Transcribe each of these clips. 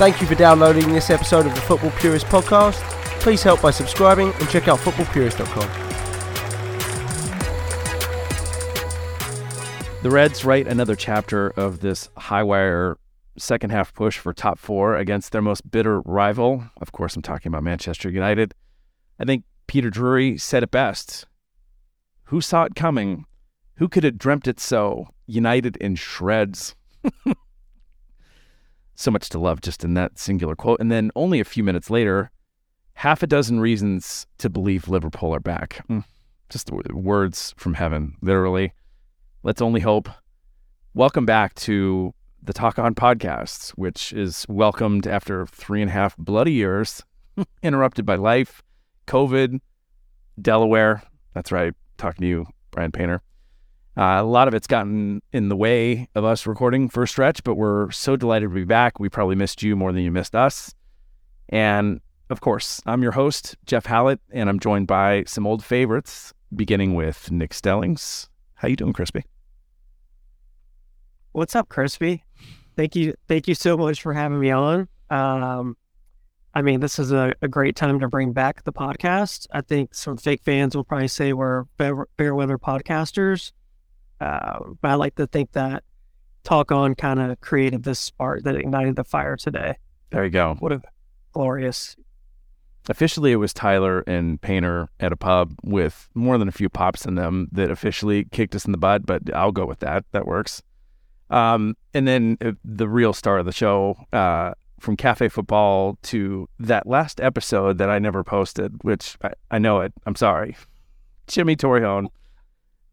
Thank you for downloading this episode of the Football Purist podcast. Please help by subscribing and check out footballpurist.com. The Reds write another chapter of this high wire second half push for top four against their most bitter rival. Of course, I'm talking about Manchester United. I think Peter Drury said it best. Who saw it coming? Who could have dreamt it so? United in shreds. so much to love just in that singular quote. And then only a few minutes later, half a dozen reasons to believe Liverpool are back. Mm, just words from heaven, literally. Let's only hope. Welcome back to the Talk On podcast, which is welcomed after three and a half bloody years, interrupted by life, COVID, Delaware. That's right. Talking to you, Brian Painter. Uh, a lot of it's gotten in the way of us recording for a stretch, but we're so delighted to be back. We probably missed you more than you missed us. And of course, I'm your host, Jeff Hallett, and I'm joined by some old favorites, beginning with Nick Stellings. How you doing, Crispy? What's up, Crispy? Thank you, thank you so much for having me on. Um, I mean, this is a, a, great time to bring back the podcast. I think some fake fans will probably say we're fair, fair weather podcasters, uh, but I like to think that Talk On kind of created this spark that ignited the fire today. There you go. What a glorious Officially, it was Tyler and Painter at a pub with more than a few pops in them that officially kicked us in the butt, but I'll go with that. That works. Um, and then uh, the real star of the show, uh, from Cafe Football to that last episode that I never posted, which I, I know it. I'm sorry. Jimmy Torrejon.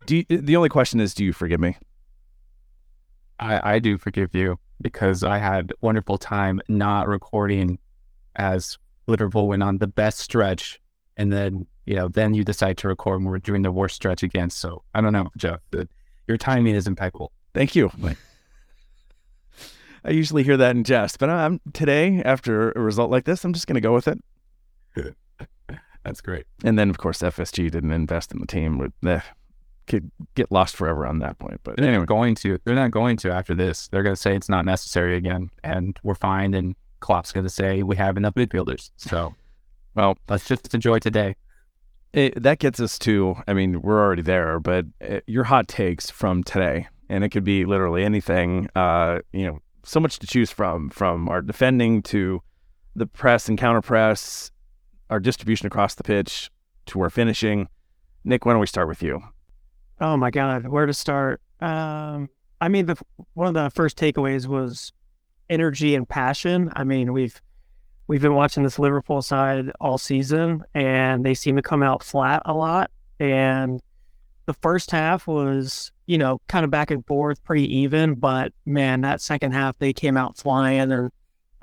Do you, the only question is, do you forgive me? I, I do forgive you because I had wonderful time not recording as Liverpool went on the best stretch, and then you know then you decide to record when we're doing the worst stretch again. So I don't know, Jeff. Your timing is impeccable. Thank you. I usually hear that in jest, but I'm today after a result like this, I'm just going to go with it. That's great. And then of course FSG didn't invest in the team. Eh, could get lost forever on that point. But they're anyway. going to. They're not going to after this. They're going to say it's not necessary again, and we're fine. And Klopp's going to say we have enough midfielders. So, well, let's just enjoy today. It, that gets us to. I mean, we're already there, but it, uh, your hot takes from today, and it could be literally anything. Uh, you know, so much to choose from, from our defending to the press and counter press, our distribution across the pitch to our finishing. Nick, why don't we start with you? Oh my God, where to start? Um, I mean, the one of the first takeaways was energy and passion. I mean, we've we've been watching this Liverpool side all season, and they seem to come out flat a lot. And the first half was, you know, kind of back and forth, pretty even. But man, that second half they came out flying, and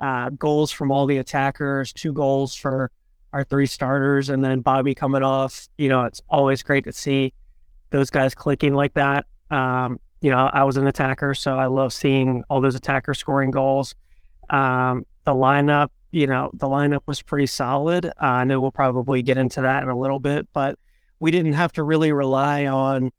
uh, goals from all the attackers, two goals for our three starters, and then Bobby coming off. You know, it's always great to see those guys clicking like that. Um, you know, I was an attacker, so I love seeing all those attackers scoring goals. Um, the lineup, you know, the lineup was pretty solid. Uh, I know we'll probably get into that in a little bit, but we didn't have to really rely on,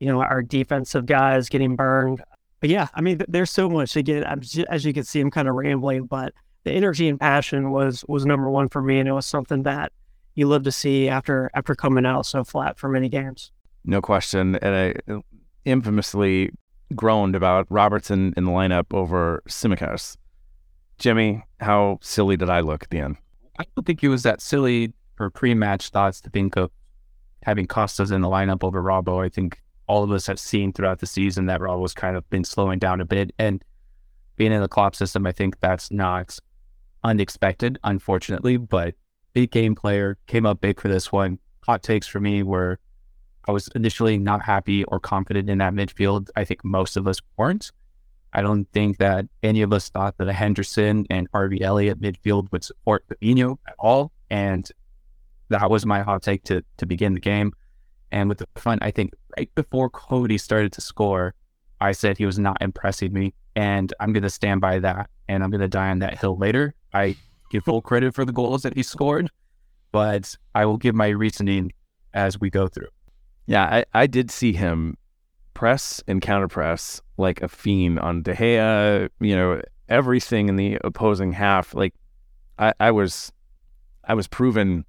you know, our defensive guys getting burned. But yeah, I mean, there's so much to get. As you can see, I'm kind of rambling, but the energy and passion was was number one for me, and it was something that you love to see after after coming out so flat for many games. No question, and I infamously groaned about Robertson in the lineup over Tsimikas. Jimmy, how silly did I look at the end? I don't think it was that silly for pre-match thoughts to think of having Costas in the lineup over Robbo. I think all of us have seen throughout the season that Robbo's kind of been slowing down a bit. And being in the Klopp system, I think that's not unexpected, unfortunately, but big game player, came up big for this one. Hot takes for me were I was initially not happy or confident in that midfield. I think most of us weren't. I don't think that any of us thought that a Henderson and Harvey Elliott midfield would support Fabinho at all. And that was my hot take to to begin the game. And with the front, I think right before Cody started to score, I said he was not impressing me. And I'm going to stand by that. And I'm going to die on that hill later. I give full credit for the goals that he scored, but I will give my reasoning as we go through. Yeah, I, I did see him press and counter press like a fiend on De Gea. You know, everything in the opposing half, like I, I was, I was proven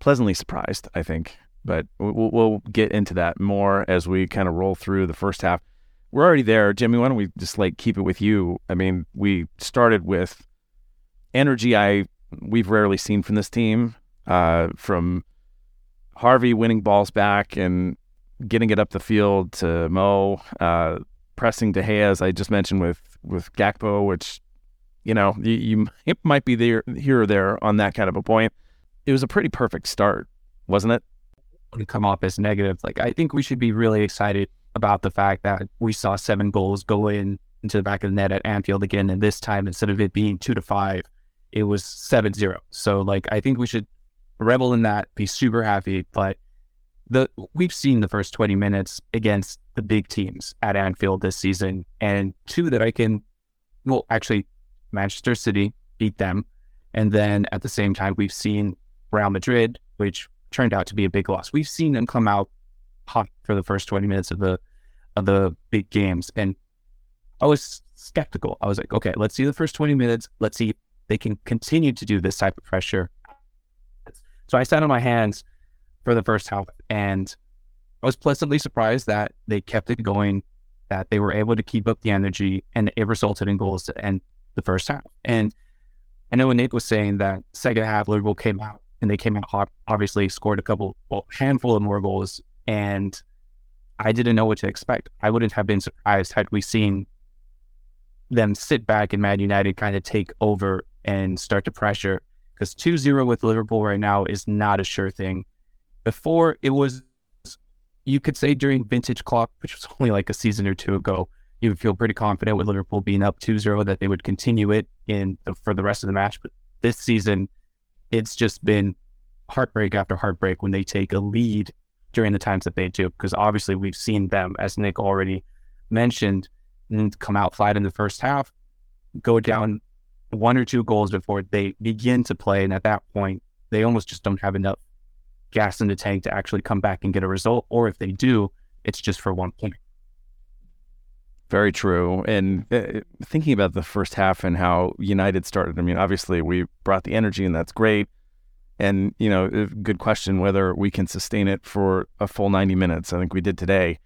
pleasantly surprised. I think, but we'll, we'll get into that more as we kind of roll through the first half. We're already there, Jimmy. Why don't we just like keep it with you? I mean, we started with energy I we've rarely seen from this team, uh, from Harvey winning balls back and getting it up the field to Mo, uh, pressing De Gea, as I just mentioned with with Gakpo, which you know you, you it might be there here or there on that kind of a point. It was a pretty perfect start, wasn't it? To come off as negative, like I think we should be really excited about the fact that we saw seven goals go in into the back of the net at Anfield again, and this time instead of it being two to five, it was 7-0. So like I think we should revel in that, be super happy, but the we've seen the first 20 minutes against the big teams at Anfield this season, and two that I can, well, actually, Manchester City beat them, and then at the same time we've seen Real Madrid, which turned out to be a big loss. We've seen them come out hot for the first 20 minutes of the of the big games, and I was skeptical. I was like, okay, let's see the first 20 minutes. Let's see if they can continue to do this type of pressure. So I sat on my hands for the first half. And I was pleasantly surprised that they kept it going, that they were able to keep up the energy, and it resulted in goals to end the first half. And I know when Nick was saying that second half Liverpool came out and they came out hot, obviously scored a couple, well, handful of more goals, and I didn't know what to expect. I wouldn't have been surprised had we seen them sit back and Man United kind of take over and start to pressure because 2-0 with Liverpool right now is not a sure thing. Before it was, you could say during vintage Klopp, which was only like a season or two ago, you would feel pretty confident with Liverpool being up 2-0 that they would continue it in the, for the rest of the match. But this season, it's just been heartbreak after heartbreak when they take a lead during the times that they do. Because obviously, we've seen them, as Nick already mentioned, come out flat in the first half, go down one or two goals before they begin to play. And at that point, they almost just don't have enough gas in the tank to actually come back and get a result. Or if they do, it's just for one point. Very true. And uh, thinking about the first half and how United started, I mean, obviously we brought the energy and that's great. And, you know, good question whether we can sustain it for a full 90 minutes. I think we did today.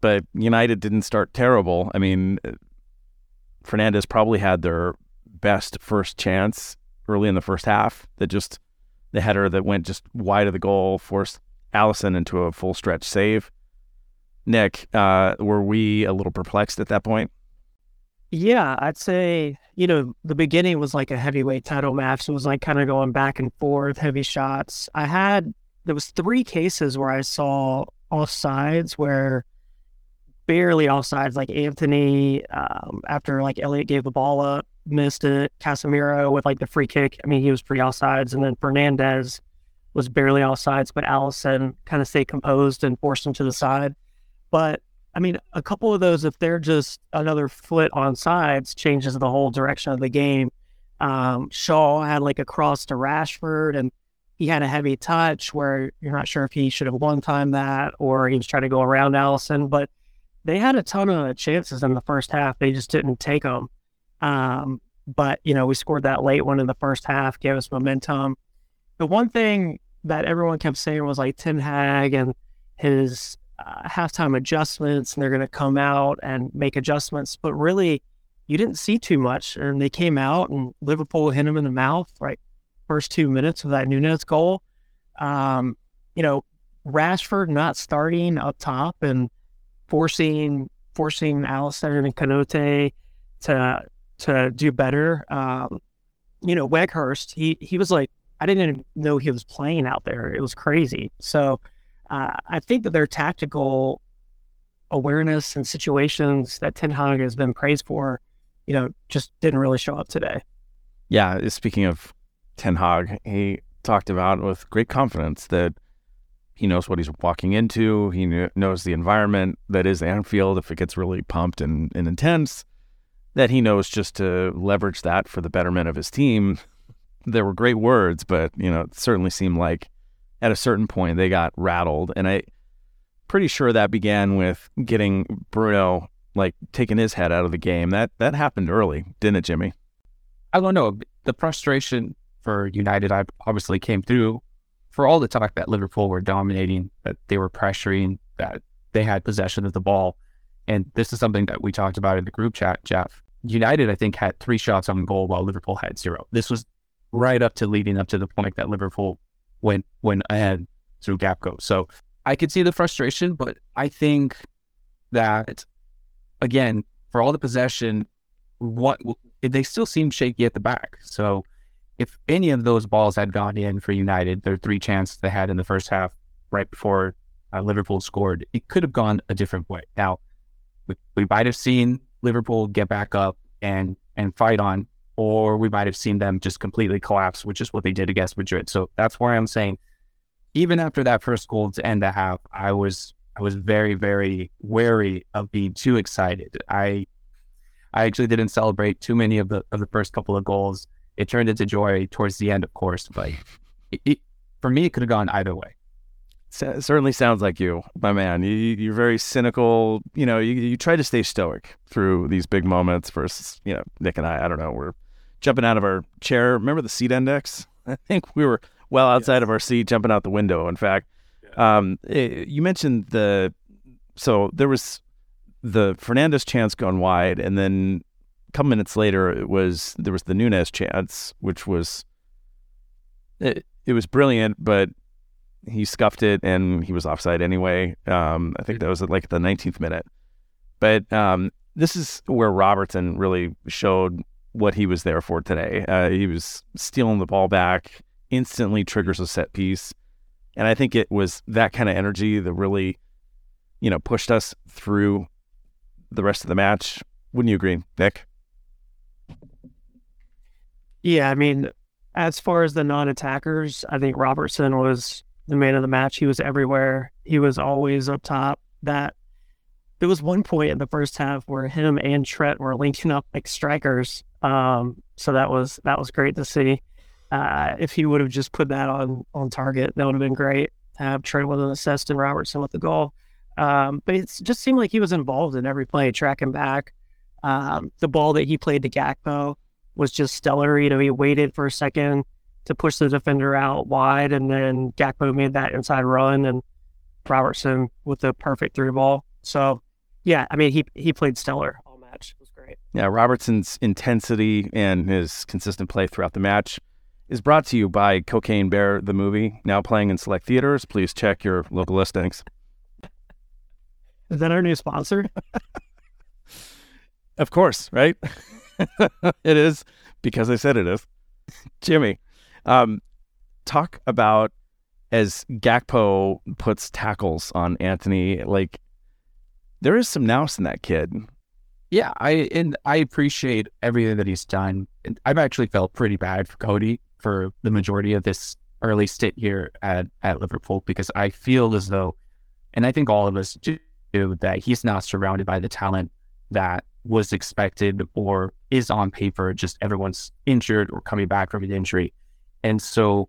But United didn't start terrible. I mean, Fernandez probably had their best first chance early in the first half that just the header that went just wide of the goal forced Alisson into a full stretch save. Nick, uh, were we a little perplexed at that point? Yeah, I'd say, you know, the beginning was like a heavyweight title match. So It was like kind of going back and forth, heavy shots. I had, there was three cases where I saw offsides where barely offsides, like Antony, um, after like Elliott gave the ball up, missed it. Casemiro with like the free kick. I mean, he was pretty offsides. And then Fernandez was barely offsides, but Alisson kind of stayed composed and forced him to the side. But I mean, a couple of those, if they're just another foot on sides, changes the whole direction of the game. Um, Shaw had like a cross to Rashford and he had a heavy touch where you're not sure if he should have one time that or he was trying to go around Alisson. But they had a ton of chances in the first half. They just didn't take them. Um, but you know, we scored that late one in the first half, gave us momentum. The one thing that everyone kept saying was like Ten Hag and his uh, halftime adjustments, and they're going to come out and make adjustments. But really, you didn't see too much, and they came out and Liverpool hit them in the mouth right first two minutes of that Nunez goal. Um, you know, Rashford not starting up top and forcing forcing Alisson and Konate to to do better. Um, you know, Weghorst, he he was like, I didn't even know he was playing out there. It was crazy. So uh, I think that their tactical awareness and situations that Ten Hag has been praised for, you know, just didn't really show up today. Yeah, speaking of Ten Hag, he talked about with great confidence that he knows what he's walking into. He knows the environment that is Anfield if it gets really pumped and, and intense that he knows just to leverage that for the betterment of his team. There were great words, but you know, it certainly seemed like at a certain point they got rattled, and I pretty sure that began with getting Bruno like taking his head out of the game. That that happened early, didn't it, Jimmy? I don't know. The frustration for United I obviously came through for all the talk that Liverpool were dominating, that they were pressuring, that they had possession of the ball. And this is something that we talked about in the group chat, Jeff. United, I think, had three shots on goal while Liverpool had zero. This was right up to leading up to the point that Liverpool went went ahead through Gakpo. So I could see the frustration, but I think that again, for all the possession, what they still seem shaky at the back. So if any of those balls had gone in for United, their three chances they had in the first half, right before uh, Liverpool scored, it could have gone a different way. Now, we, we might have seen Liverpool get back up and and fight on, or we might have seen them just completely collapse, which is what they did against Madrid. So that's why I'm saying, even after that first goal to end the half, I was I was very very wary of being too excited. I I actually didn't celebrate too many of the of the first couple of goals. It turned into joy towards the end, of course, but it, it, for me, it could have gone either way. S- certainly sounds like you, my man. You, you're very cynical. You know, you, you try to stay stoic through these big moments. Versus, you know, Nick and I. I don't know. We're jumping out of our chair. Remember the seat index? I think we were well outside yes. of our seat, jumping out the window. In fact, yeah. um, it, eh, you mentioned the so there was the Fernandez chance gone wide, and then a couple minutes later, it was there was the Nunez chance, which was it, it was brilliant, but he scuffed it and he was offside anyway. Um, I think that was at like the 19th minute. But um, this is where Robertson really showed what he was there for today. Uh, he was stealing the ball back, instantly triggers a set piece. And I think it was that kind of energy that really, you know, pushed us through the rest of the match. Wouldn't you agree, Nick? Yeah, I mean, as far as the non-attackers, I think Robertson was the man of the match. He was everywhere. He was always up top. That there was one point in the first half where him and Trent were linking up like strikers. Um, so that was that was great to see. Uh, if he would have just put that on on target, that would have been great. Have Trent with an assist and Robertson with the goal. Um, but it just seemed like he was involved in every play, tracking back. Um, the ball that he played to Gakpo was just stellar. You know, he waited for a second to push the defender out wide, and then Gakpo made that inside run, and Robertson with the perfect through ball. So, yeah, I mean, he he played stellar all match. It was great. Yeah, Robertson's intensity and his consistent play throughout the match is brought to you by Cocaine Bear, the movie, now playing in select theaters. Please check your local listings. Is that our new sponsor? of course, right? it is because I said it is. Jimmy, um, talk about as Gakpo puts tackles on Antony, like there is some nous in that kid. Yeah, I and I appreciate everything that he's done. I've actually felt pretty bad for Cody for the majority of this early stint here at, at Liverpool because I feel as though, and I think all of us do, that he's not surrounded by the talent that was expected or is on paper. Just everyone's injured or coming back from an injury. And so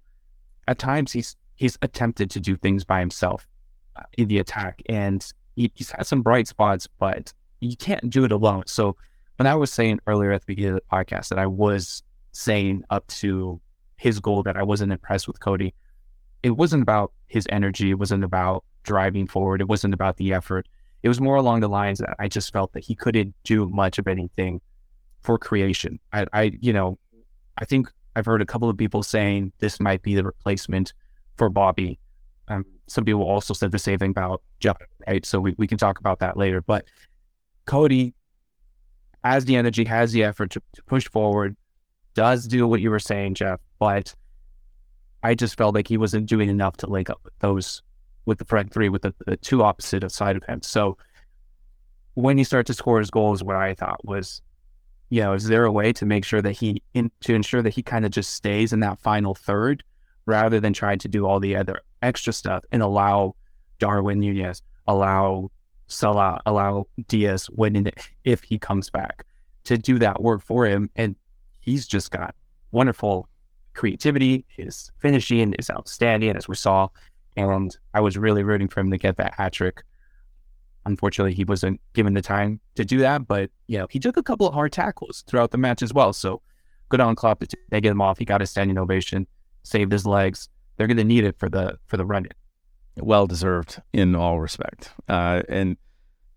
at times he's he's attempted to do things by himself uh, in the attack, and he, he's had some bright spots, but you can't do it alone. So when I was saying earlier at the beginning of the podcast that I was saying up to his goal that I wasn't impressed with Cody, it wasn't about his energy. It wasn't about driving forward. It wasn't about the effort. It was more along the lines that I just felt that he couldn't do much of anything for creation. I, I you know, I think I've heard a couple of people saying this might be the replacement for Bobby. Um, some people also said the same thing about John, right? So we, we can talk about that later. But Cody has the energy, has the effort to, to push forward, does do what you were saying, Jeff, but I just felt like he wasn't doing enough to link up with those with the front three, with the, the two opposite side of him. So when he started to score his goals, what I thought was you know, is there a way to make sure that he in, to ensure that he kind of just stays in that final third rather than trying to do all the other extra stuff and allow Darwin Nunez, allow Salah, allow Diaz when if he comes back to do that work for him. And he's just got wonderful creativity. His finishing is outstanding, as we saw. And I was really rooting for him to get that hat trick Unfortunately, he wasn't given the time to do that, but you know, he took a couple of hard tackles throughout the match as well. So good on Klopp to take him off. He got a standing ovation, saved his legs. They're going to need it for the for the run. Well deserved in all respect. Uh, and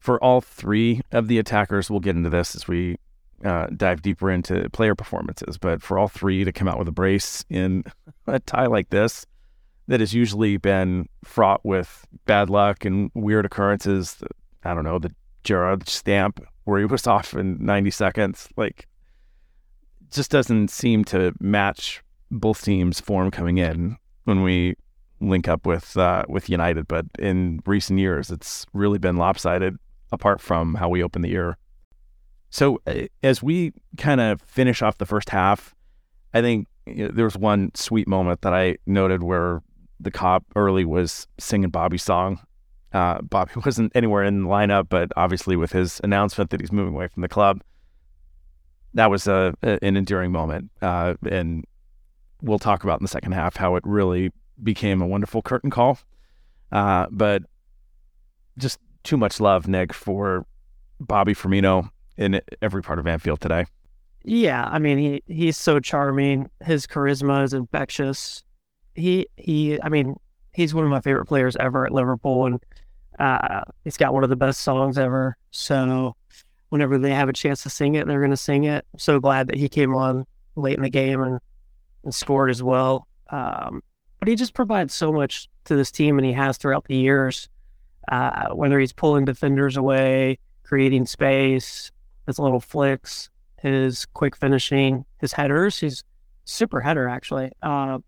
for all three of the attackers, we'll get into this as we uh, dive deeper into player performances. But for all three to come out with a brace in a tie like this, that has usually been fraught with bad luck and weird occurrences. I don't know the Gerrard stamp where he was off in 90 seconds, like just doesn't seem to match both teams' form coming in when we link up with uh, with United. But in recent years, it's really been lopsided. Apart from how we open the year, so uh, as we kind of finish off the first half, I think you know, there was one sweet moment that I noted where the Kop early was singing Bobby's song. Uh, Bobby wasn't anywhere in the lineup, but obviously with his announcement that he's moving away from the club, that was a, an endearing moment. Uh, and we'll talk about in the second half how it really became a wonderful curtain call. Uh, but just too much love, Nick, for Bobby Firmino in every part of Anfield today. Yeah, I mean he he's so charming. His charisma is infectious. He he I mean, he's one of my favorite players ever at Liverpool and uh, he's got one of the best songs ever. So whenever they have a chance to sing it, they're going to sing it. So glad that he came on late in the game and, and scored as well. Um, but he just provides so much to this team, and he has throughout the years. Uh, whether he's pulling defenders away, creating space, his little flicks, his quick finishing, his headers. He's super header actually. Uh,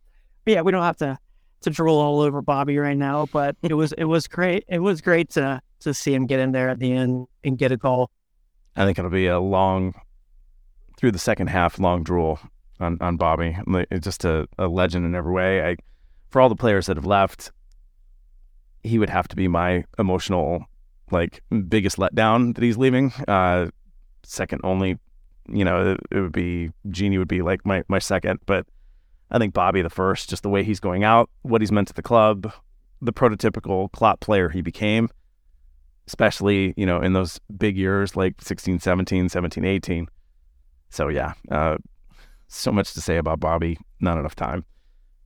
but yeah, we don't have to to drool all over Bobby right now, but it was it was great. It was great to to see him get in there at the end and get a goal. I think it'll be a long through the second half, long drool on on Bobby. Just a, a legend in every way. I for all the players that have left, he would have to be my emotional like biggest letdown that he's leaving. Uh, second only, you know, it, it would be Gini would be like my my second, but I think Bobby the first, just the way he's going out, what he's meant to the club, the prototypical Klopp player he became, especially, you know, in those big years like 16, 17, 17, 18. So yeah, uh, so much to say about Bobby, not enough time.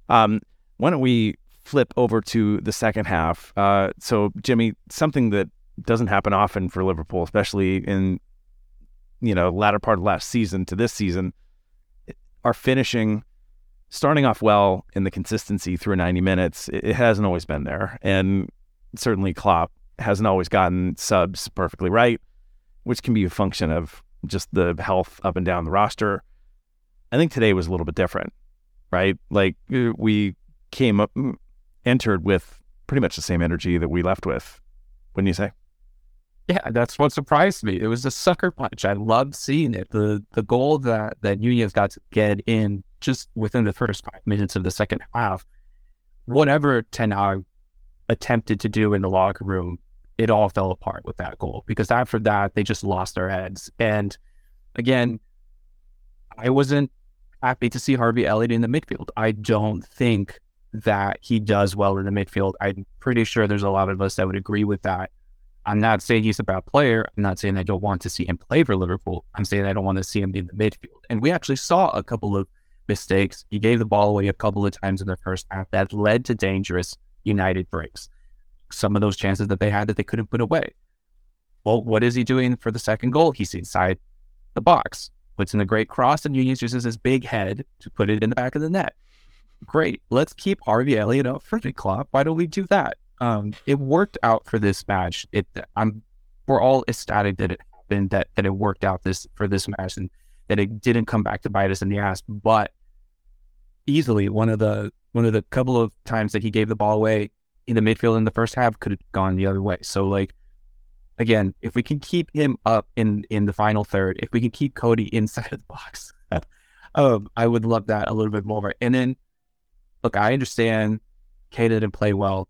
Um, why don't we flip over to the second half? Uh, so Jimmy, something that doesn't happen often for Liverpool, especially in you know latter part of last season to this season, are finishing starting off well in the consistency through 90 minutes, it, hasn't always been there. And certainly Klopp hasn't always gotten subs perfectly right, which can be a function of just the health up and down the roster. I think today was a little bit different, right? Like uh, we came up, entered with pretty much the same energy that we left with. Wouldn't you say? Yeah, that's what surprised me. It was a sucker punch. I loved seeing it. The the goal that that Nunez got to get in just within the first five minutes of the second half, whatever Ten Hag attempted to do in the locker room, it all fell apart with that goal because after that they just lost their heads. And again, I wasn't happy to see Harvey Elliott in the midfield. I don't think that he does well in the midfield. I'm pretty sure there's a lot of us that would agree with that. I'm not saying he's a bad player. I'm not saying I don't want to see him play for Liverpool. I'm saying I don't want to see him in the midfield. And we actually saw a couple of mistakes. He gave the ball away a couple of times in the first half that led to dangerous United breaks. Some of those chances that they had that they couldn't put away. Well, what is he doing for the second goal? He's inside the box, puts in a great cross, and Nunez uses his big head to put it in the back of the net. Great. Let's keep Harvey Elliott up for the Klopp. Why don't we do that? Um, it worked out for this match. It I'm we're all ecstatic that it happened, that that it worked out this for this match and that it didn't come back to bite us in the ass. But easily one of the one of the couple of times that he gave the ball away in the midfield in the first half could have gone the other way. So like again, if we can keep him up in in the final third, if we can keep Cody inside of the box, um, I would love that a little bit more. And then look, I understand Keita didn't play well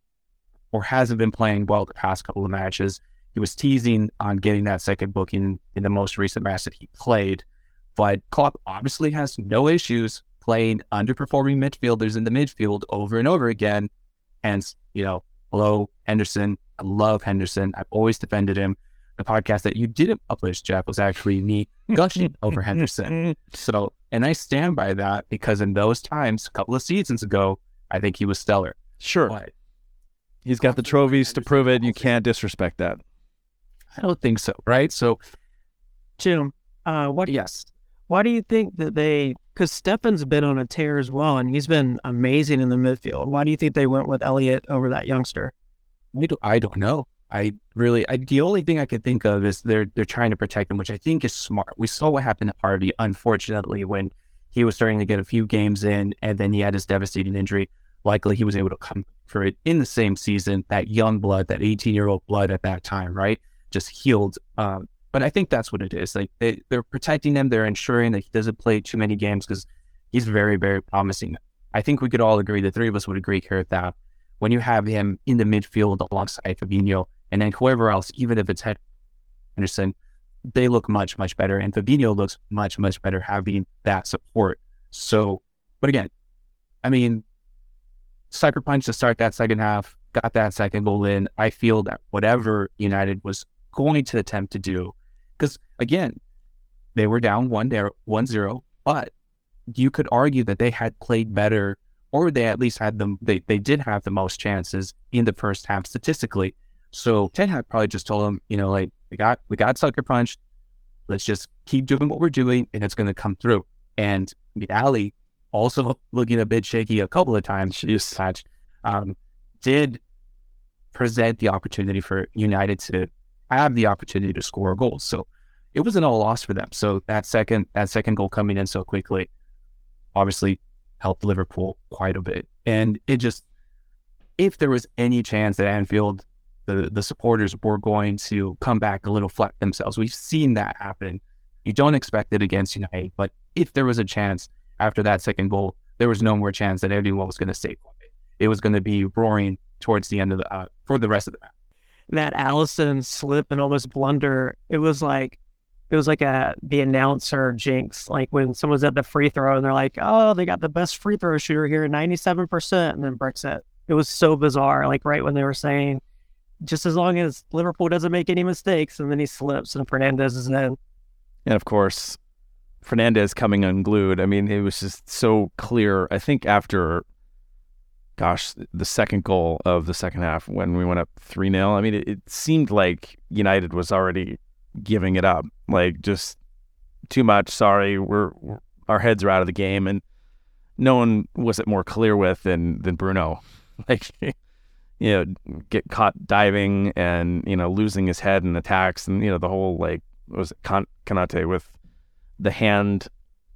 or hasn't been playing well the past couple of matches. He was teasing on getting that second booking in the most recent match that he played. But Klopp obviously has no issues playing underperforming midfielders in the midfield over and over again. Hence, you know, hello, Henderson, I love Henderson. I've always defended him. The podcast that you didn't publish, Jeff, was actually me gushing over Henderson. So, and I stand by that because in those times, a couple of seasons ago, I think he was stellar. Sure. But He's got the trophies to prove it. You can't disrespect that. I don't think so, right? So, Jim, uh, what yes, Why do you think that they? Because Stefan's been on a tear as well, and he's been amazing in the midfield. Why do you think they went with Elliott over that youngster? I don't, I don't know. I really, I, the only thing I could think of is they're they're trying to protect him, which I think is smart. We saw what happened to Harvey, unfortunately, when he was starting to get a few games in, and then he had his devastating injury. Likely, he was able to come for it in the same season. That young blood, that 18 year old blood at that time, right, just healed. Um, but I think that's what it is. Like they, they're protecting him. They're ensuring that he doesn't play too many games because he's very, very promising. I think we could all agree, the three of us would agree here that when you have him in the midfield alongside Fabinho and then whoever else, even if it's Henderson, they look much, much better. And Fabinho looks much, much better having that support. So, but again, I mean, sucker punch to start that second half, got that second goal in. I feel that whatever United was going to attempt to do, because again, they were down one there, one zero, but you could argue that they had played better, or they at least had them. They they did have the most chances in the first half statistically. So Ten Hag probably just told them, you know, like we got we got sucker punched. Let's just keep doing what we're doing, and it's going to come through. And Ali, also looking a bit shaky a couple of times, she just match, um, did present the opportunity for United to have the opportunity to score goals. So it wasn't all lost for them. So that second that second goal coming in so quickly, obviously helped Liverpool quite a bit. And it just if there was any chance that Anfield the the supporters were going to come back a little flat themselves. We've seen that happen. You don't expect it against United, but if there was a chance after that second goal, there was no more chance that anyone was going to stay quiet. It was going to be roaring towards the end of the uh, for the rest of the match. That Alisson slip and almost blunder, it was like it was like a the announcer jinx, like when someone's at the free throw and they're like, "Oh, they got the best free throw shooter here, ninety seven percent," and then breaks it. It was so bizarre. Like right when they were saying, just as long as Liverpool doesn't make any mistakes, and then he slips and Fernandez is in. And of course, Fernandez coming unglued. I mean, it was just so clear. I think after, gosh, the second goal of the second half when we went up 3 0, I mean, it, it, seemed like United was already giving it up. Like, just too much. Sorry, we're, we're our heads are out of the game. And no one was it more clear with than, than Bruno. Like, you know, get caught diving and, you know, losing his head in attacks and, you know, the whole, like, was it Konate with the hand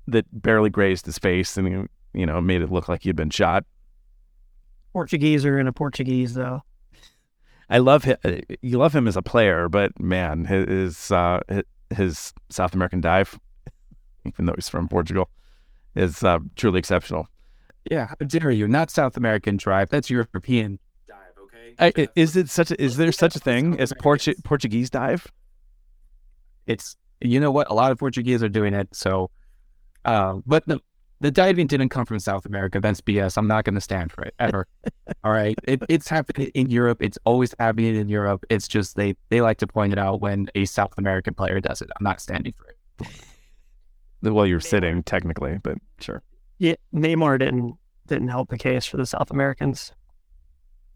that barely grazed his face and, you know, made it look like he'd been shot. Portuguese or in a Portuguese, though. I love him. You love him as a player, but man, his uh, his South American dive, even though he's from Portugal, is uh, truly exceptional. Yeah, how dare you? Not South American drive. That's European dive. Okay. I, is it such? A, is there such a thing as Portu- Portuguese dive? It's you know what? A lot of Portuguese are doing it. So, uh, but the the diving didn't come from South America. That's BS. I'm not going to stand for it ever. All right, it, it's happening in Europe. It's always happening in Europe. It's just they they like to point it out when a South American player does it. I'm not standing for it. Well, you're sitting technically, but sure. Yeah, Neymar didn't didn't help the case for the South Americans.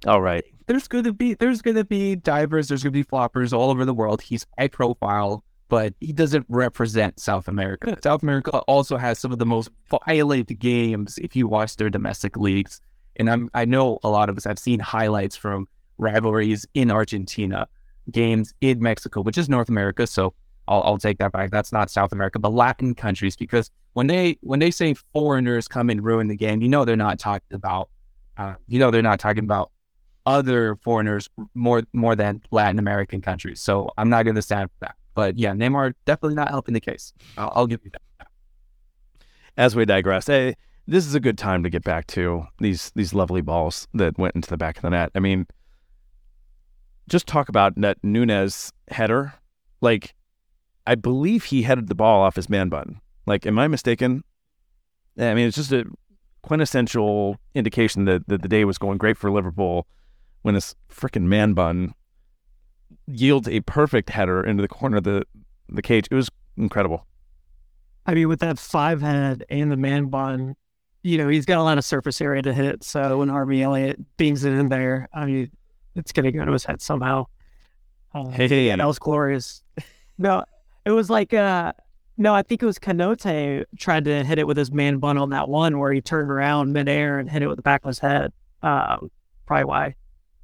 All right. There's going to be there's going to be divers. There's going to be floppers all over the world. He's high profile, but he doesn't represent South America. South America also has some of the most violent games if you watch their domestic leagues. And I'm I know a lot of us have seen highlights from rivalries in Argentina, games in Mexico, which is North America. So I'll, I'll take that back. That's not South America, but Latin countries, because when they when they say foreigners come and ruin the game, you know they're not talking about, uh, you know they're not talking about other foreigners more more than Latin American countries. So I'm not going to stand for that. But yeah, Neymar definitely not helping the case. I'll, I'll give you that. As we digress, hey, this is a good time to get back to these these lovely balls that went into the back of the net. I mean, just talk about that Nunez header. Like, I believe he headed the ball off his man bun. Like, am I mistaken? Eh, I mean, it's just a quintessential indication that, that the day was going great for Liverpool when this freaking man bun yields a perfect header into the corner of the the cage. It was incredible. I mean, with that five head and the man bun, you know, he's got a lot of surface area to hit. So when Harvey Elliott beams it in there, I mean, it's going to go to his head somehow. Uh, hey, and that was glorious. no, it was like, uh, no, I think it was Konate tried to hit it with his man bun on that one where he turned around midair and hit it with the back of his head. Um, probably why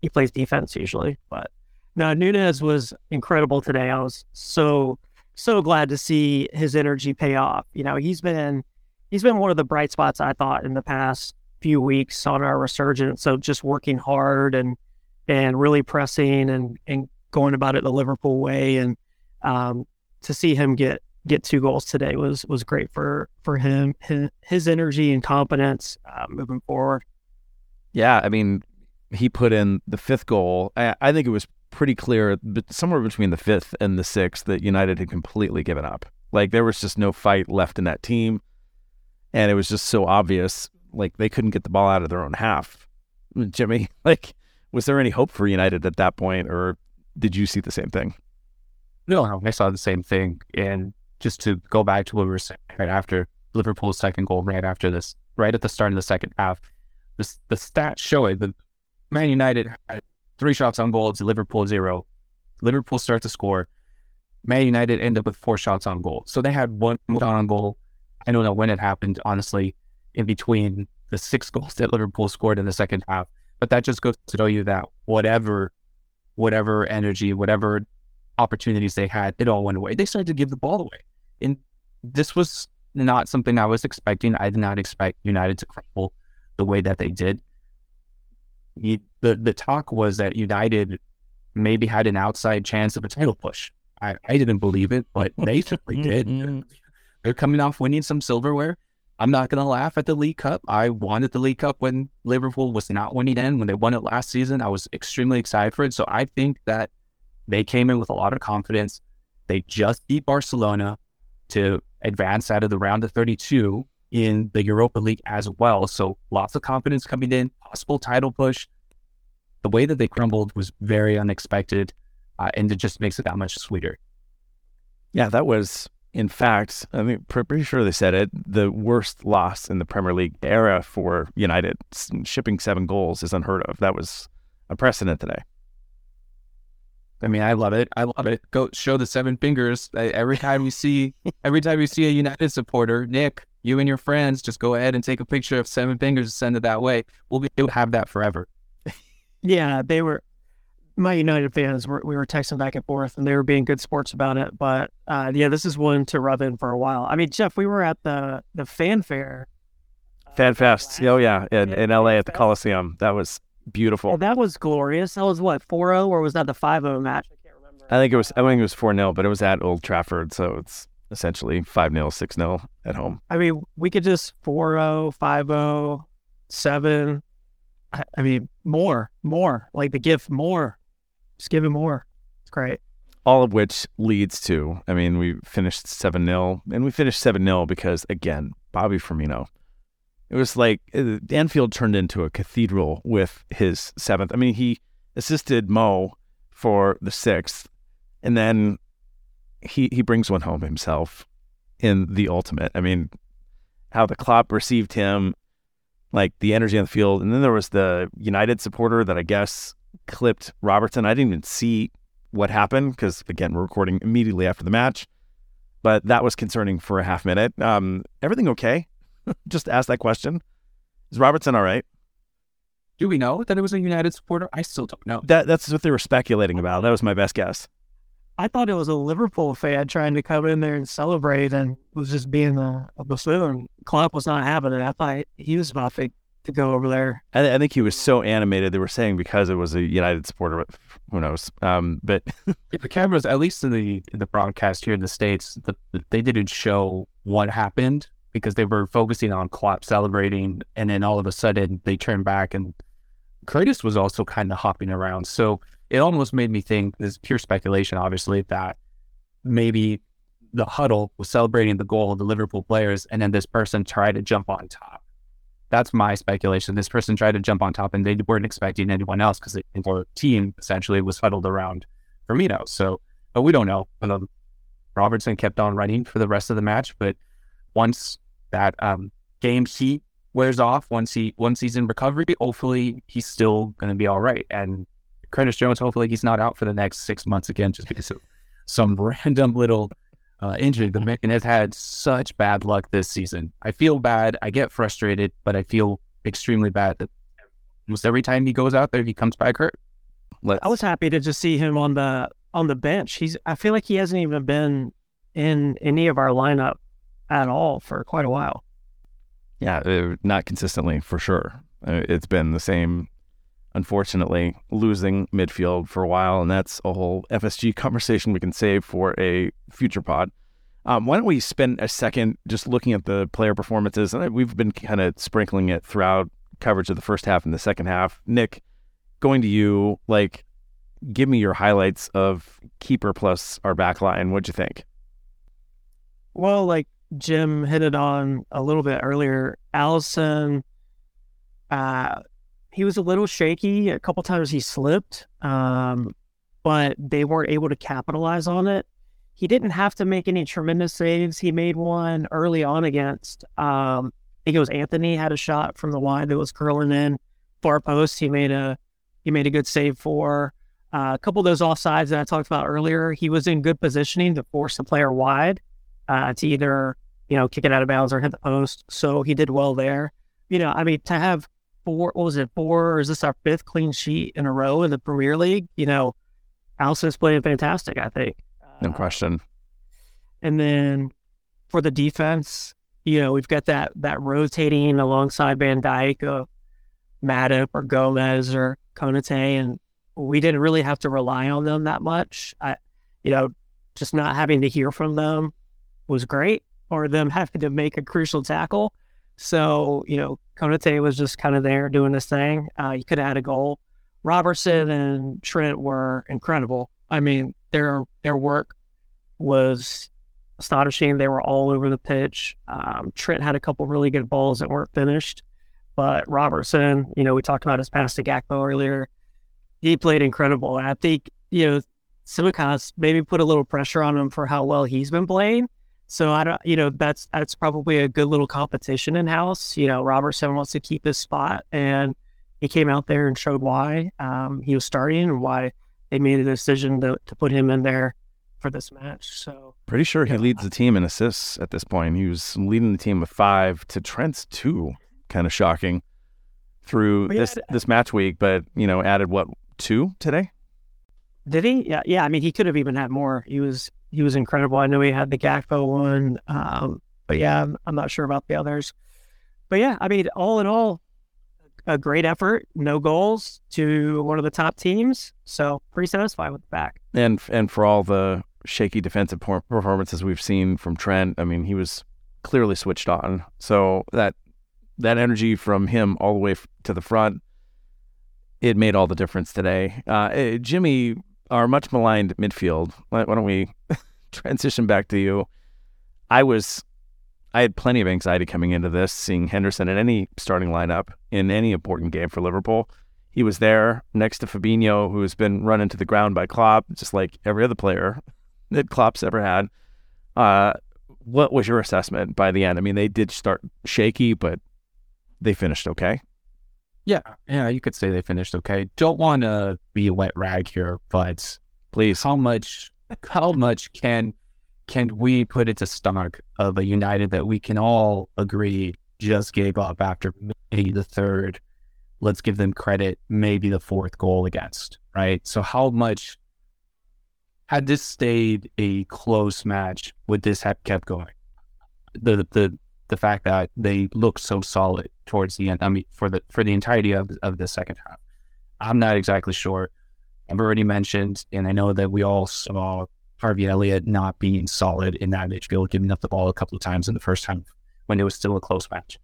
he plays defense usually. But no, Nunez was incredible today. I was so so glad to see his energy pay off. You know, he's been he's been one of the bright spots I thought in the past few weeks on our resurgence. So just working hard and and really pressing and and going about it the Liverpool way. And um, to see him get get two goals today was was great for for him his, his energy and confidence uh, moving forward. Yeah, I mean, he put in the fifth goal. I, I think it was pretty clear, but somewhere between the fifth and the sixth, that United had completely given up. Like there was just no fight left in that team, and it was just so obvious. Like they couldn't get the ball out of their own half. Jimmy, like, was there any hope for United at that point, or did you see the same thing? No, I saw the same thing. And just to go back to what we were saying right after Liverpool's second goal, right after this, right at the start of the second half, the, the stats show it. The Man United had three shots on goal to Liverpool zero. Liverpool start to score. Man United end up with four shots on goal. So they had one shot on goal. I don't know when it happened, honestly, in between the six goals that Liverpool scored in the second half. But that just goes to show you that whatever, whatever energy, whatever opportunities they had, it all went away. They started to give the ball away. And this was not something I was expecting. I did not expect United to crumble the way that they did. He, the the talk was that United maybe had an outside chance of a title push. I, I didn't believe it, but they certainly did. Mm-hmm. They're coming off winning some silverware. I'm not going to laugh at the League Cup. I wanted the League Cup when Liverpool was not winning in. When they won it last season, I was extremely excited for it. So I think that they came in with a lot of confidence. They just beat Barcelona to advance out of the round of 32 in the Europa League as well. So lots of confidence coming in, possible title push. The way that they crumbled was very unexpected, uh, and it just makes it that much sweeter. Yeah, that was, in fact, I mean, pretty sure they said it, the worst loss in the Premier League era for United. Shipping seven goals is unheard of. That was a precedent today. I mean, I love it. I love it. Go show the seven fingers every time we see every time we see a United supporter. Nick, you and your friends just go ahead and take a picture of seven fingers and send it that way. We'll be able to have that forever. yeah, they were my United fans. Were, we were texting back and forth, and they were being good sports about it. But uh, yeah, this is one to rub in for a while. I mean, Jeff, we were at the the fanfare. Fan Fest. Oh yeah, in, in LA at the Coliseum. That was beautiful. That was glorious. That was what 4-0 or was that the 5-0 match? I can't remember. I think it was. I think it was four 0 but it was at Old Trafford, so it's essentially 5 0, 6 0 at home. I mean, we could just 4 0, 5 0, 7. I mean, more, more. Like the gift, more. Just give it more. It's great. All of which leads to, I mean, we finished 7 0, and we finished 7 0 because, again, Bobby Firmino. It was like uh, Anfield turned into a cathedral with his seventh. I mean, he assisted Mo for the sixth, and then he he brings one home himself in the ultimate. I mean, how the Kop received him, like the energy on the field, and then there was the United supporter that I guess clipped Robertson. I didn't even see what happened because again we're recording immediately after the match, but that was concerning for a half minute. Um, everything okay? Just ask that question. Is Robertson all right? Do we know that it was a United supporter? I still don't know. That that's what they were speculating about. That was my best guess. I thought it was a Liverpool fan trying to come in there and celebrate and was just being a, a buffoon. Klopp was not having it. I thought he was about to, to go over there. I, I, think he was so animated. They were saying because it was a United supporter. Who knows? Um, but the cameras, at least in the in the broadcast here in the states, the, the, they didn't show what happened because they were focusing on Klopp celebrating, and then all of a sudden they turned back and Curtis was also kind of hopping around. So it almost made me think this is pure speculation, obviously, that maybe the huddle was celebrating the goal of the Liverpool players, and then this person tried to jump on top. That's my speculation. This person tried to jump on top, and they weren't expecting anyone else because their team essentially was huddled around Firmino. So, but we don't know. Um, Robertson kept on running for the rest of the match, but once that um, game heat wears off, once he once he's in recovery, hopefully he's still going to be all right. And Curtis Jones, hopefully he's not out for the next six months again, just because of some random little uh, injury. The man has had such bad luck this season. I feel bad. I get frustrated, but I feel extremely bad that almost every time he goes out there, he comes back hurt. Let's... I was happy to just see him on the on the bench. He's. I feel like he hasn't even been in any of our lineup at all for quite a while. Yeah, uh, not consistently for sure. Uh, it's been the same. Unfortunately, losing midfield for a while, and that's a whole FSG conversation we can save for a future pod. Um, why don't we spend a second just looking at the player performances? And we've been kind of sprinkling it throughout coverage of the first half and the second half. Nick, going to you, like, give me your highlights of keeper plus our back line. What'd you think? Well, like Jim hit it on a little bit earlier, Alisson, uh, he was a little shaky. A couple times he slipped, um, but they weren't able to capitalize on it. He didn't have to make any tremendous saves. He made one early on against um, think it was Antony had a shot from the wide that was curling in far post. He made a he made a good save for uh, a couple of those offsides that I talked about earlier. He was in good positioning to force the player wide uh, to either you know kick it out of bounds or hit the post. So he did well there. You know, I mean, to have four, what was it, four, or is this our fifth clean sheet in a row in the Premier League? You know, Alisson's playing fantastic. I think. No question. And then for the defense, you know, we've got that that rotating alongside Van Dijk uh, Matip or Gomez or Konate, and we didn't really have to rely on them that much. I, you know, just not having to hear from them was great, or them having to make a crucial tackle. So, you know, Konate was just kind of there doing this thing. Uh, he could have had a goal. Robertson and Trent were incredible. I mean, their their work was astonishing. They were all over the pitch. Um, Trent had a couple really good balls that weren't finished, but Robertson, you know, we talked about his pass to Gakpo earlier. He played incredible. I think, you know, Tsimikas maybe put a little pressure on him for how well he's been playing. So I don't, you know, that's that's probably a good little competition in house. You know, Robertson wants to keep his spot, and he came out there and showed why um, he was starting and why they made a decision to, to put him in there for this match. So pretty sure he leads the team in assists at this point. He was leading the team with five to Trent's two. Kind of shocking through this this match week, but you know, added what two today? Did he? Yeah, yeah. I mean, he could have even had more. He was he was incredible. I know he had the Gakpo one, um, but yeah, I'm, I'm not sure about the others. But yeah, I mean, all in all, a great effort, no goals to one of the top teams. So pretty satisfied with the back. And and for all the shaky defensive performances we've seen from Trent, I mean, he was clearly switched on. So that that energy from him all the way to the front, it made all the difference today. Uh, eh, Jimmy, our much maligned midfield. Why, don't we transition back to you? I was I had plenty of anxiety coming into this, seeing Henderson in any starting lineup in any important game for Liverpool. He was there next to Fabinho, who has been run into the ground by Klopp, just like every other player that Klopp's ever had. Uh, what was your assessment by the end? I mean, they did start shaky, but they finished okay. Yeah, yeah, you could say they finished okay. Don't want to be a wet rag here, but please, how much, how much can can we put it to stomach of a United that we can all agree just gave up after maybe the third, let's give them credit, maybe the fourth goal against, right? So how much had this stayed a close match, would this have kept going? The the the fact that they looked so solid towards the end, I mean, for the for the entirety of of the second half, I'm not exactly sure. I've already mentioned, and I know that we all saw Harvey Elliott not being solid in that midfield, giving up the ball a couple of times in the first half when it was still a close match.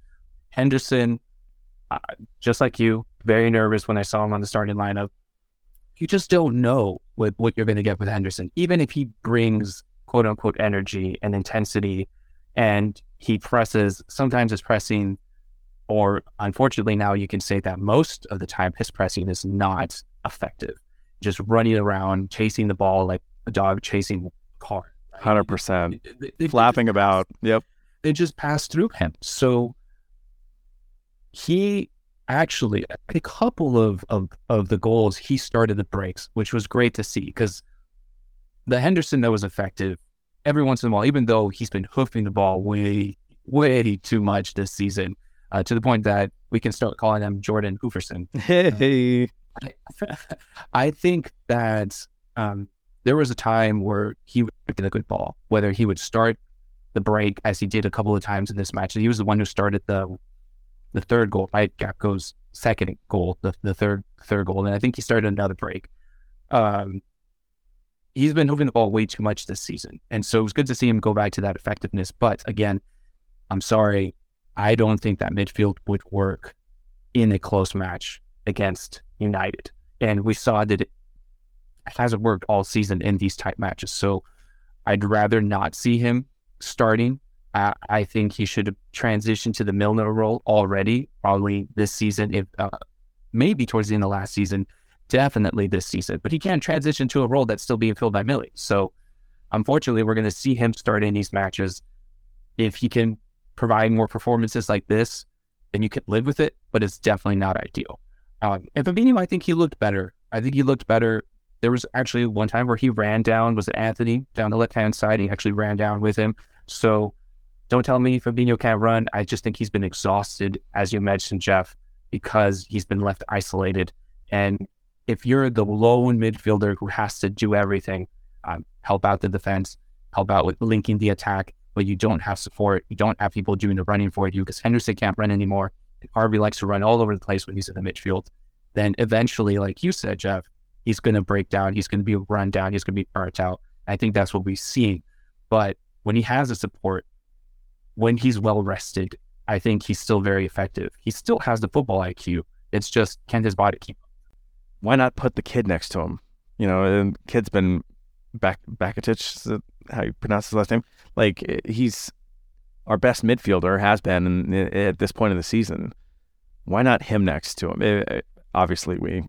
Henderson, uh, just like you, very nervous when I saw him on the starting lineup. You just don't know what, what you're going to get with Henderson. Even if he brings quote unquote energy and intensity and he presses, sometimes his pressing, or unfortunately now you can say that most of the time his pressing is not effective. just running around, chasing the ball like a dog chasing a car. right? Hundred percent. Flapping about. Yep. they just passed through him. So he actually a couple of, of of the goals he started the breaks, which was great to see because the Henderson that was effective every once in a while, even though he's been hoofing the ball way way too much this season, uh, to the point that we can start calling him Jordan Hooferson. Hey. I think that um, there was a time where he would get a good ball, whether he would start the break as he did a couple of times in this match. He was the one who started the the third goal, right? Gakpo's second goal, the, the third third goal, and I think he started another break. Um, he's been moving the ball way too much this season, and so it was good to see him go back to that effectiveness. But again, I'm sorry, I don't think that midfield would work in a close match against United, and we saw that it hasn't worked all season in these type matches. So I'd rather not see him starting. I, I think he should transition to the Milner role already, probably this season, if uh, maybe towards the end of last season, definitely this season. But he can't transition to a role that's still being filled by Millie. So unfortunately, we're going to see him start in these matches. If he can provide more performances like this, then you can live with it. But it's definitely not ideal. Um, and Fabinho, I think he looked better. I think he looked better. There was actually one time where he ran down, was it Antony down the left hand side? He actually ran down with him. So don't tell me Fabinho can't run. I just think he's been exhausted, as you mentioned, Jeff, because he's been left isolated. And if you're the lone midfielder who has to do everything, um, help out the defense, help out with linking the attack, but you don't have support, you don't have people doing the running for you because Henderson can't run anymore. And Harvey likes to run all over the place when he's in the midfield. Then eventually, like you said, Jeff, he's going to break down. He's going to be run down. He's going to be burnt out. I think that's what we've seen. But when he has a support, when he's well rested, I think he's still very effective. He still has the football IQ. It's just can his body keep? Why not put the kid next to him? You know, and kid's been back Bajcetic, how you pronounce his last name? Like eh, he's our best midfielder has been in, at this point of the season. Why not him next to him? Eh, eh, obviously, we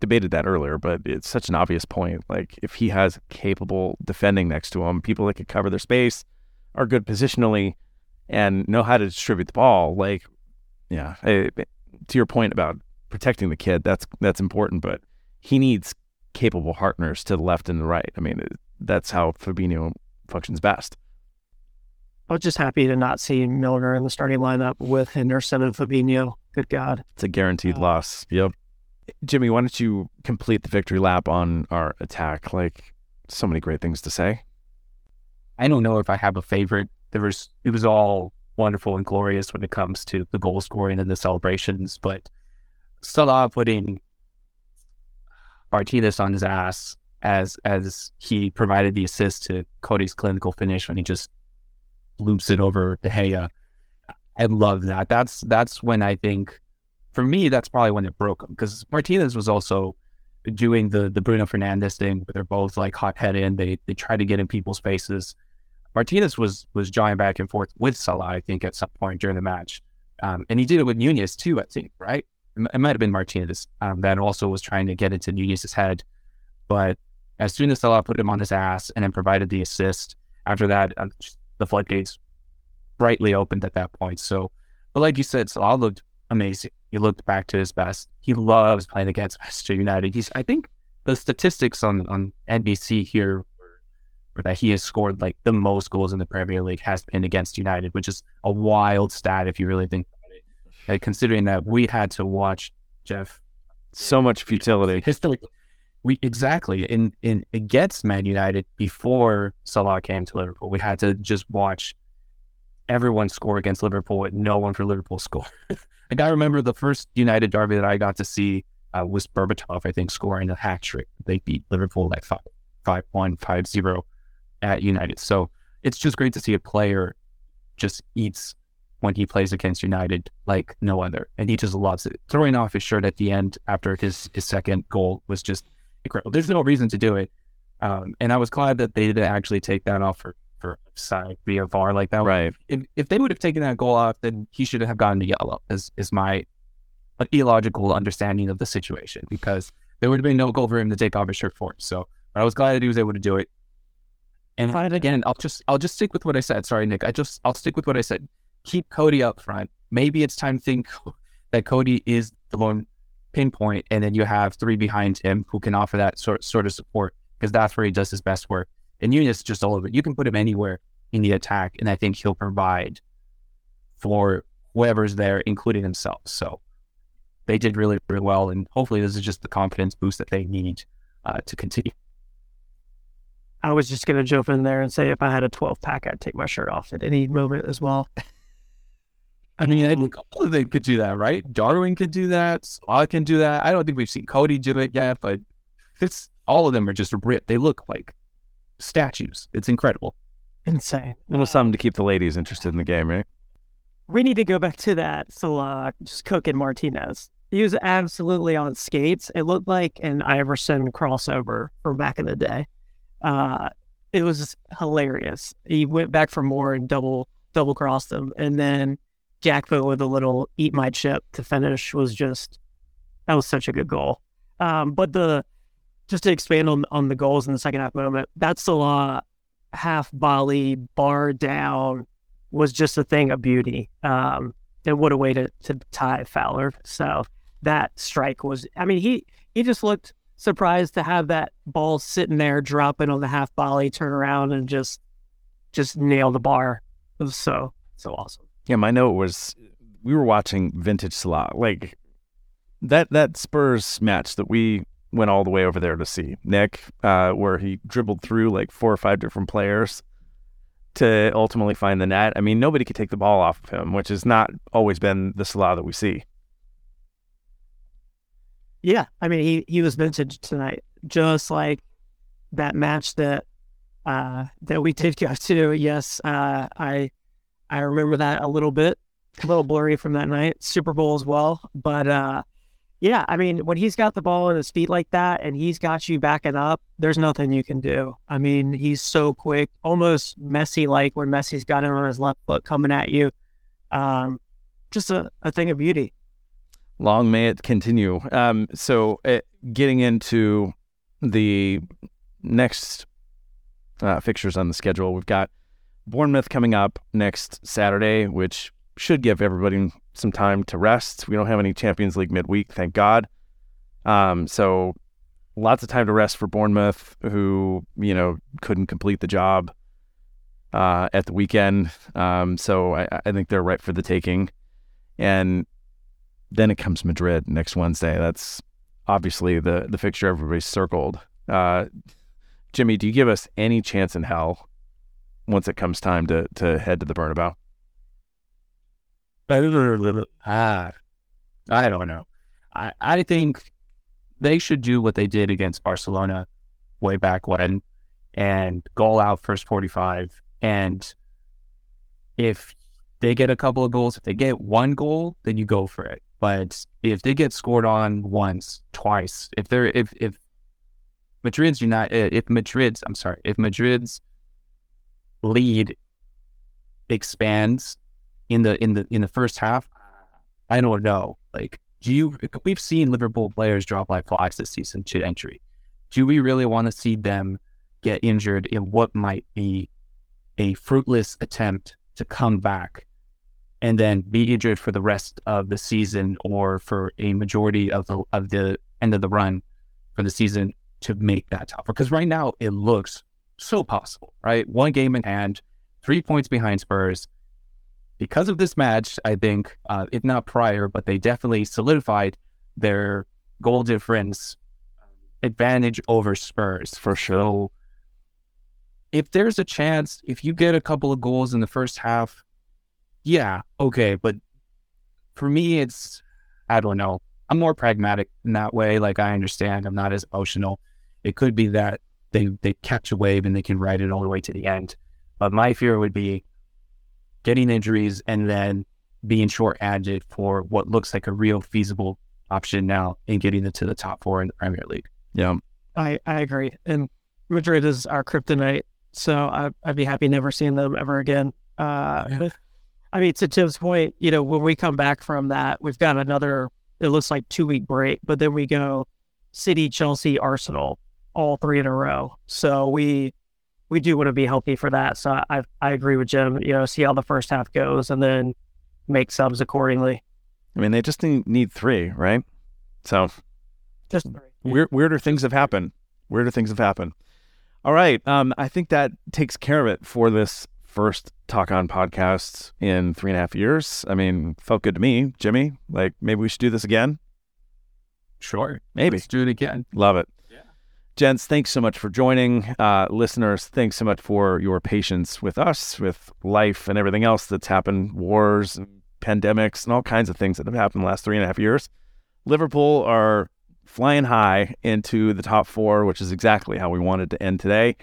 debated that earlier, but it's such an obvious point. Like if he has capable defending next to him, people that can cover their space, are good positionally, and know how to distribute the ball. Like, yeah, eh, to your point about protecting the kid, that's that's important, but he needs capable partners to the left and the right. I mean, that's how Fabinho functions best. I was just happy to not see Milner in the starting lineup with Henderson and Fabinho. Good God. It's a guaranteed Uh, loss. Yep. Jimmy, why don't you complete the victory lap on our attack? Like, so many great things to say. I don't know if I have a favorite. There was it was all wonderful and glorious when it comes to the goal scoring and the celebrations, but Salah putting Martinez on his ass as as he provided the assist to Cody's clinical finish when he just loops it over De Gea. I love that. That's that's when I think for me that's probably when it broke him because Martinez was also doing the the Bruno Fernandes thing where they're both like hot headed they they try to get in people's faces. Martinez was was jawing back and forth with Salah, I think, at some point during the match, um, and he did it with Nunez too. I think, right? It might have been Martinez um, that also was trying to get into Nunez's head, but as soon as Salah put him on his ass and then provided the assist, after that, uh, the floodgates brightly opened at that point. So, but like you said, Salah looked amazing. He looked back to his best. He loves playing against Manchester United. He's, I think, the statistics on on NBC here were, that he has scored like the most goals in the Premier League has been against United, which is a wild stat if you really think. Uh, considering that we had to watch Jeff So much futility. historically. We exactly in in against Man United before Salah came to Liverpool. We had to just watch everyone score against Liverpool and no one for Liverpool score. like I remember the first United derby that I got to see uh, was Berbatov, I think, scoring a hat trick. They beat Liverpool like five, five one, five zero at United. So it's just great to see a player just eats when he plays against United like no other, and he just loves it. Throwing off his shirt at the end after his his second goal was just incredible. There's no reason to do it, um, and I was glad that they didn't actually take that off for for side via VAR like that. Right. If if they would have taken that goal off, then he should have gotten the yellow. Is is my illogical understanding of the situation because There would have been no goal for him to take off his shirt for. So I was glad that he was able to do it. And again, I'll just I'll just stick with what I said. Sorry, Nick. I just I'll stick with what I said. Keep Cody up front. Maybe it's time to think that Cody is the one pinpoint, and then you have three behind him who can offer that sort sort of support because that's where he does his best work. And Nunez just all of it. You can put him anywhere in the attack, and I think he'll provide for whoever's there, including himself. So they did really, really well, and hopefully this is just the confidence boost that they need uh, to continue. I was just gonna jump in there and say if I had a 12 pack, I'd take my shirt off at any moment as well. I mean, I think all of them could do that, right? Darwin could do that. Salah can do that. I don't think we've seen Cody do it yet, but it's all of them are just ripped. They look like statues. It's incredible. Insane. A little something to keep the ladies interested in the game, right? We need to go back to that Salah just cooking Martinez. He was absolutely on skates. It looked like an Iverson crossover from back in the day. Uh, it was hilarious. He went back for more and double double crossed them, and then Gakpo with a little eat my chip to finish was just that was such a good goal. Um, but the just to expand on on the goals in the second half moment, that Salah half volley bar down was just a thing of beauty. Um, and what a way to to tie Fowler. So that strike was. I mean, he he just looked surprised to have that ball sitting there dropping on the half volley, turn around and just just nail the bar. It was so so awesome. Yeah, my note was we were watching vintage Salah, like that that Spurs match that we went all the way over there to see Nick, uh, where he dribbled through like four or five different players to ultimately find the net. I mean, nobody could take the ball off of him, which has not always been the Salah that we see. Yeah, I mean, he he was vintage tonight, just like that match that uh, that we did go to. Yes, uh, I I remember that a little bit, a little blurry from that night. Super Bowl as well, but uh, yeah, I mean, when he's got the ball in his feet like that and he's got you backing up, there's nothing you can do. I mean, he's so quick, almost Messi like when Messi's got him on his left foot coming at you. Um, just a, a thing of beauty. Long may it continue. Um, so, uh, getting into the next uh, fixtures on the schedule, we've got Bournemouth coming up next Saturday, which should give everybody some time to rest. We don't have any Champions League midweek, thank God. Um, so lots of time to rest for Bournemouth, who you know couldn't complete the job uh, at the weekend. Um, so I, I, think they're right for the taking. And then it comes Madrid next Wednesday. That's obviously the the fixture everybody's circled. Uh, Jimmy, do you give us any chance in hell once it comes time to to head to the Bernabeu? ah, I don't know. I, I think they should do what they did against Barcelona way back when and goal out first 45. And if they get a couple of goals, if they get one goal, then you go for it. But if they get scored on once, twice, if they're if if Madrid's United, if Madrid's I'm sorry, if Madrid's lead expands in the in the in the first half, I don't know. Like, do you? We've seen Liverpool players drop like flies this season to entry. Do we really want to see them get injured in what might be a fruitless attempt to come back and then be injured for the rest of the season or for a majority of the of the end of the run for the season to make that tougher? Because right now it looks so possible, right? One game in hand, three points behind Spurs because of this match, I think, uh, if not prior, but they definitely solidified their goal difference advantage over Spurs for sure. If there's a chance, if you get a couple of goals in the first half, yeah, okay. But for me, it's, I don't know. I'm more pragmatic in that way. Like I understand I'm not as emotional. It could be that they, they catch a wave and they can ride it all the way to the end. But my fear would be getting injuries, and then being short-handed for what looks like a real feasible option now in getting into the top four in the Premier League. Yeah, I, I agree. And Madrid is our kryptonite, so I, would be happy never seeing them ever again. Uh, yeah. I mean, to Tim's point, you know, when we come back from that, we've got another. It looks like two week break, but then we go City, Chelsea, Arsenal, all three in a row. So we we do want to be healthy for that. So I I agree with Jim. You know, see how the first half goes, and then make subs accordingly. I mean, they just need, need three, right? So Just weird, weirder things have happened. Weirder things have happened. All right. Um, I think that takes care of it for this first Talk On podcast in three and a half years. I mean, felt good to me, Jimmy. Like maybe we should do this again. Sure. Maybe. Let's do it again. Love it. Yeah. Gents, thanks so much for joining. Uh, listeners, thanks so much for your patience with us, with life and everything else that's happened, wars and pandemics and all kinds of things that have happened in the last three and a half years. Liverpool are flying high into the top four, which is exactly how we wanted to end today.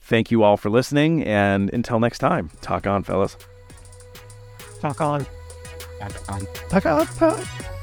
Thank you all for listening. And until next time, talk on, fellas. talk on. Back on. Talk on.